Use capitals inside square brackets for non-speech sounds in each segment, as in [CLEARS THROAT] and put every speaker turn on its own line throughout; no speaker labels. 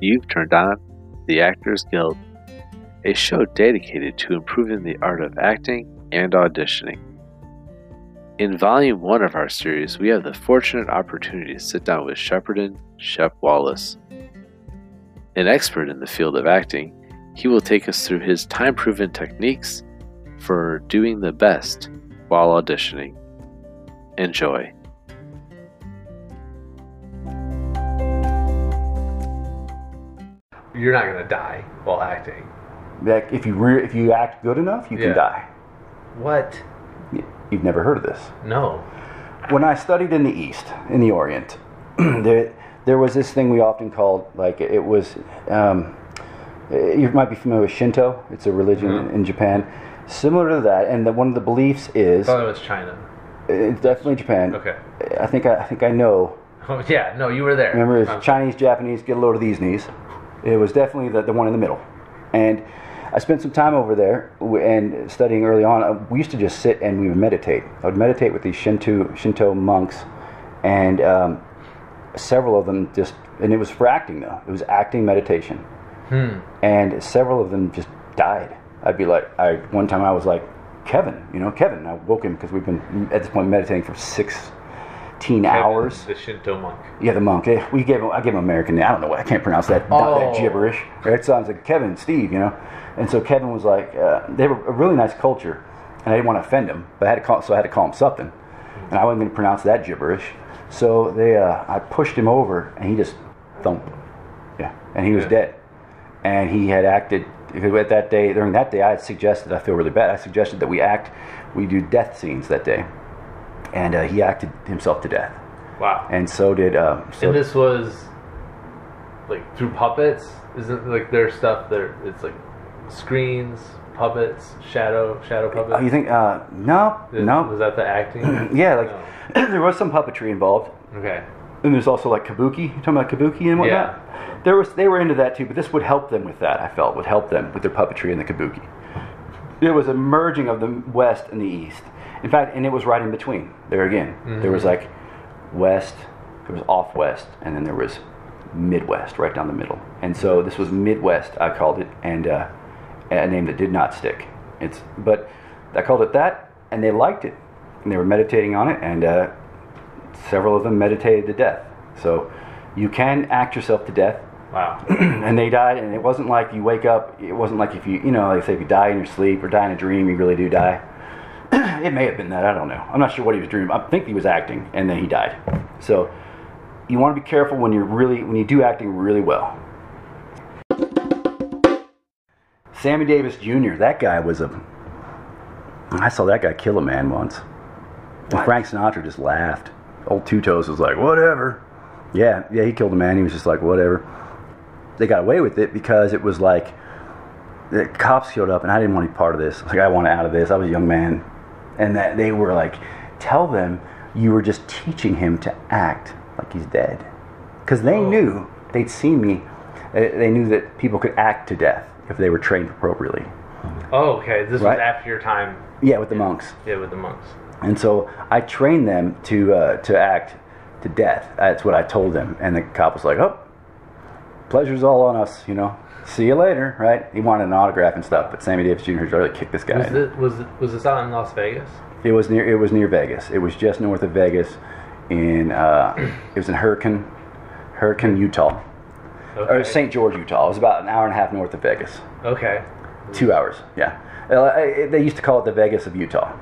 You've turned on the Actors Guild, a show dedicated to improving the art of acting and auditioning. In volume one of our series, we have the fortunate opportunity to sit down with Shepparton Shep Wallace. An expert in the field of acting, he will take us through his time proven techniques for doing the best while auditioning. Enjoy.
You're not gonna die while acting.
Like if you re- if you act good enough, you
Yeah.
can die.
What?
You've never heard of this.
No.
When I studied in the East, in the Orient, [CLEARS THROAT] there there was this thing we often called like it was. Um, you might be familiar with Shinto. It's a religion
Mhm.
in Japan, similar to that. And the, one of the beliefs is.
I thought it was China.
it's definitely Japan.
Okay.
I think I, I think I know.
Oh [LAUGHS] yeah. No, you were there.
Remember, it's
Um,
Chinese, Japanese. Get a load of these knees. It was definitely the, the one in the middle, and I spent some time over there and studying early on. uh, We used to just sit and we would meditate. I would meditate with these Shinto Shinto monks, and um, several of them just and it was for acting though. It was acting meditation,
Hmm.
and several of them just died. I'd be like, I one time I was like, Kevin, you know, Kevin. I woke him because we've been at this point meditating for sixteen hours.
The Shinto monk.
Yeah, the monk. We gave him. I gave him American name. I don't know what. I can't pronounce that.
Oh.
that gibberish. Right? So I was like Kevin, Steve, you know. And so Kevin was like, uh, they were a really nice culture, and I didn't want to offend him, but I had to call. So I had to call him something, and I wasn't going to pronounce that gibberish. So they, uh, I pushed him over, and he just thumped. Yeah, and he was
Yeah.
dead. And he had acted because at that day, during that day, I had suggested. I feel really bad. I suggested that we act, we do death scenes that day, and uh, he acted himself to death.
Wow.
And so did. Um, so
and this was like through puppets. Isn't like their stuff there? It's like screens, puppets, shadow, shadow puppets.
Oh, you think? Uh, no,
Is-
no.
Was that the acting? [CLEARS THROAT]
yeah, like [CLEARS THROAT] there was some puppetry involved,
Okay.
and there's also like kabuki. You talking about kabuki and whatnot? Yeah. There was. They were into that too, but this would help them with that. I felt would help them with their puppetry and the kabuki. It was a merging of the west and the east. In fact, and it was right in between. There again, there was
Mhm.
like west, there was off west, and then there was midwest, right down the middle. And so this was midwest. I called it, and uh, a name that did not stick. It's but I called it that, and they liked it, and they were meditating on it, and uh, several of them meditated to death. So you can act yourself to death,
Wow. [CLEARS THROAT]
and they died. And it wasn't like you wake up. It wasn't like if you you know like say if you die in your sleep or die in a dream, you really do die. [CLEARS THROAT] it may have been that I don't know. I'm not sure what he was dreaming. I think he was acting, and then he died. So you want to be careful when you're really when you do acting really well. Sammy Davis Jr. That guy was a. I saw that guy kill a man once. And Frank Sinatra just laughed. Old Two Toes was like, whatever. Yeah, yeah, he killed a man. He was just like, whatever. They got away with it because it was like the cops showed up, and I didn't want to be part of this. I was like, I want out of this. I was a young man, and that they were like, tell them you were just teaching him to act like he's dead, because they
Oh.
knew they'd seen me. They knew that people could act to death if they were trained appropriately.
Oh, okay. This
Right.
was after your time.
Yeah, with the monks.
Yeah, with the monks.
And so I trained them to uh, to act to death. That's what I told them. And the cop was like, "Oh, pleasure's all on us, you know. See you later." Right? He wanted an autograph and stuff, but Sammy Davis Jr. really kicked this guy.
Was it was was this out in Las Vegas?
It was near. It was near Vegas. It was just north of Vegas. In uh, it was in Hurricane, Hurricane, Utah, or St. George, Utah. It was about an hour and a half north of Vegas.
Okay.
Two hours. Yeah. Uh, They used to call it the Vegas of Utah.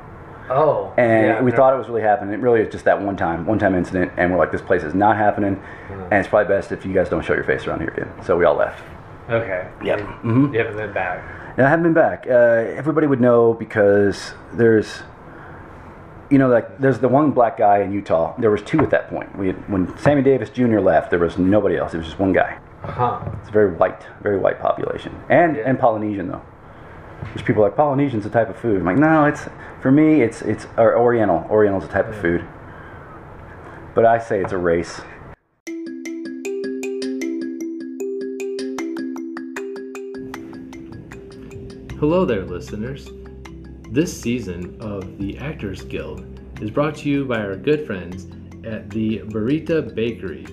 Oh.
and
yeah,
we thought it was really happening. It really is just that one time, one time incident, and we're like, this place is not happening, and it's probably best if you guys don't show your face around here again. So we all left.
Okay.
Yep.
And
Mhm.
You haven't been back.
And I haven't been back. Uh, everybody would know because there's, you know, like there's the one black guy in Utah. There was two at that point. We had, when Sammy Davis Jr. left, there was nobody else. It was just one guy.
Huh.
It's a very white, very white population, and
Yeah.
and Polynesian though. There's people like Polynesian's a type of food. I'm like, no, it's for me, it's it's or Oriental. Oriental's a type of food. But I say it's a race.
Hello there, listeners. This season of the Actors Guild is brought to you by our good friends at the Barita Bakery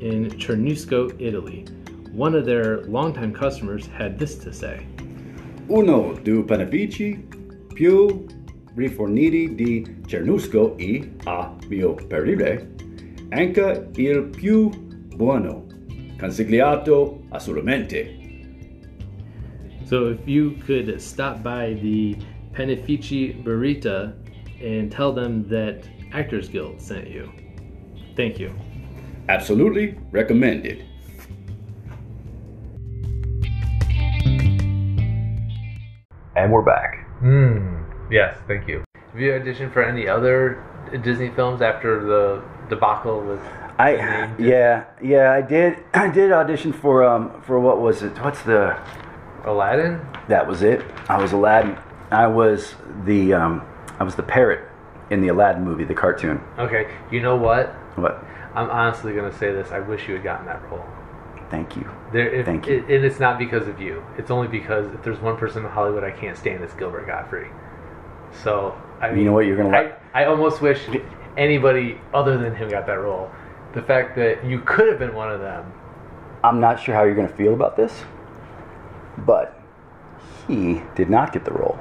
in Cernusco, Italy, one of their longtime customers had this to say.
Uno, due benefici più riforniti di Cernusco e, a mio parere, anche il più buono, consigliato assolutamente.
So if you could stop by the Benefici Burrita and tell them that Actors Guild sent you. Thank you.
Absolutely recommended. And we're back.
Mm, yes, thank you. Have you auditioned for any other Disney films after the debacle with?
I yeah yeah I did [CLEARS THROAT] I did audition for um for what was it what's the
Aladdin?
that was it I was Aladdin I was the um I was the parrot in the Aladdin movie the cartoon
Okay, you know what?
what
I'm honestly gonna say this. I wish you had gotten that role.
thank you
There, if,
Thank you.
It, and it's not because of you. It's only because if there's one person in Hollywood I can't stand, it's Gilbert Gottfried. So I mean,
you know what you're gonna like
I, I almost wish anybody other than him got that role. The fact that you could have been one of them.
I'm not sure how you're gonna feel about this but he did not get the role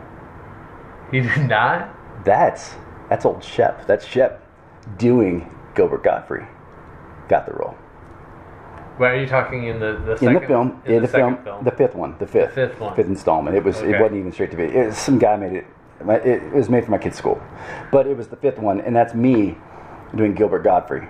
He did not.
that's that's old Shep that's Shep doing Gilbert Gottfried got the role
Why are you talking in the the
in the film,
in
in
the,
the,
second
film, the fifth one, the fifth,
fifth one.
fifth installment. It was,
Okay.
it wasn't even straight to video. It was, some guy made it. It, it was made for my kid's school, but it was the fifth one, and that's me doing Gilbert Gottfried.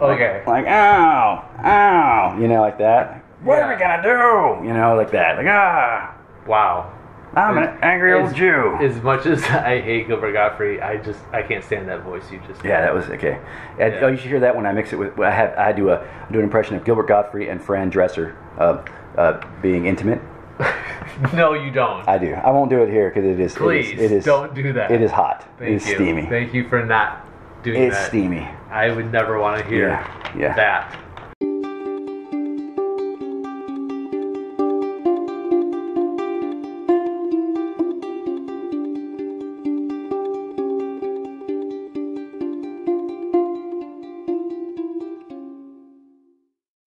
Okay.
Like, ow, ow, you know, like that. What are we gonna do? You know, like that. Like, ah,
Wow.
I'm an angry old
As-
Jew.
As much as I hate Gilbert Gottfried, I just I can't stand that voice you just.
yeah, that was okay. And,
Yeah.
Oh, you should hear that when I mix it with. I have I do a do an impression of Gilbert Gottfried and Fran Drescher uh, uh, being intimate. [LAUGHS]
no, you don't.
I do. I won't do it here because it is.
Please
it is, it is,
don't do that.
It is hot.
Thank
it is
you.
steamy.
Thank you for not doing
It's
that.
It's steamy.
I would never want to hear
Yeah, yeah.
that.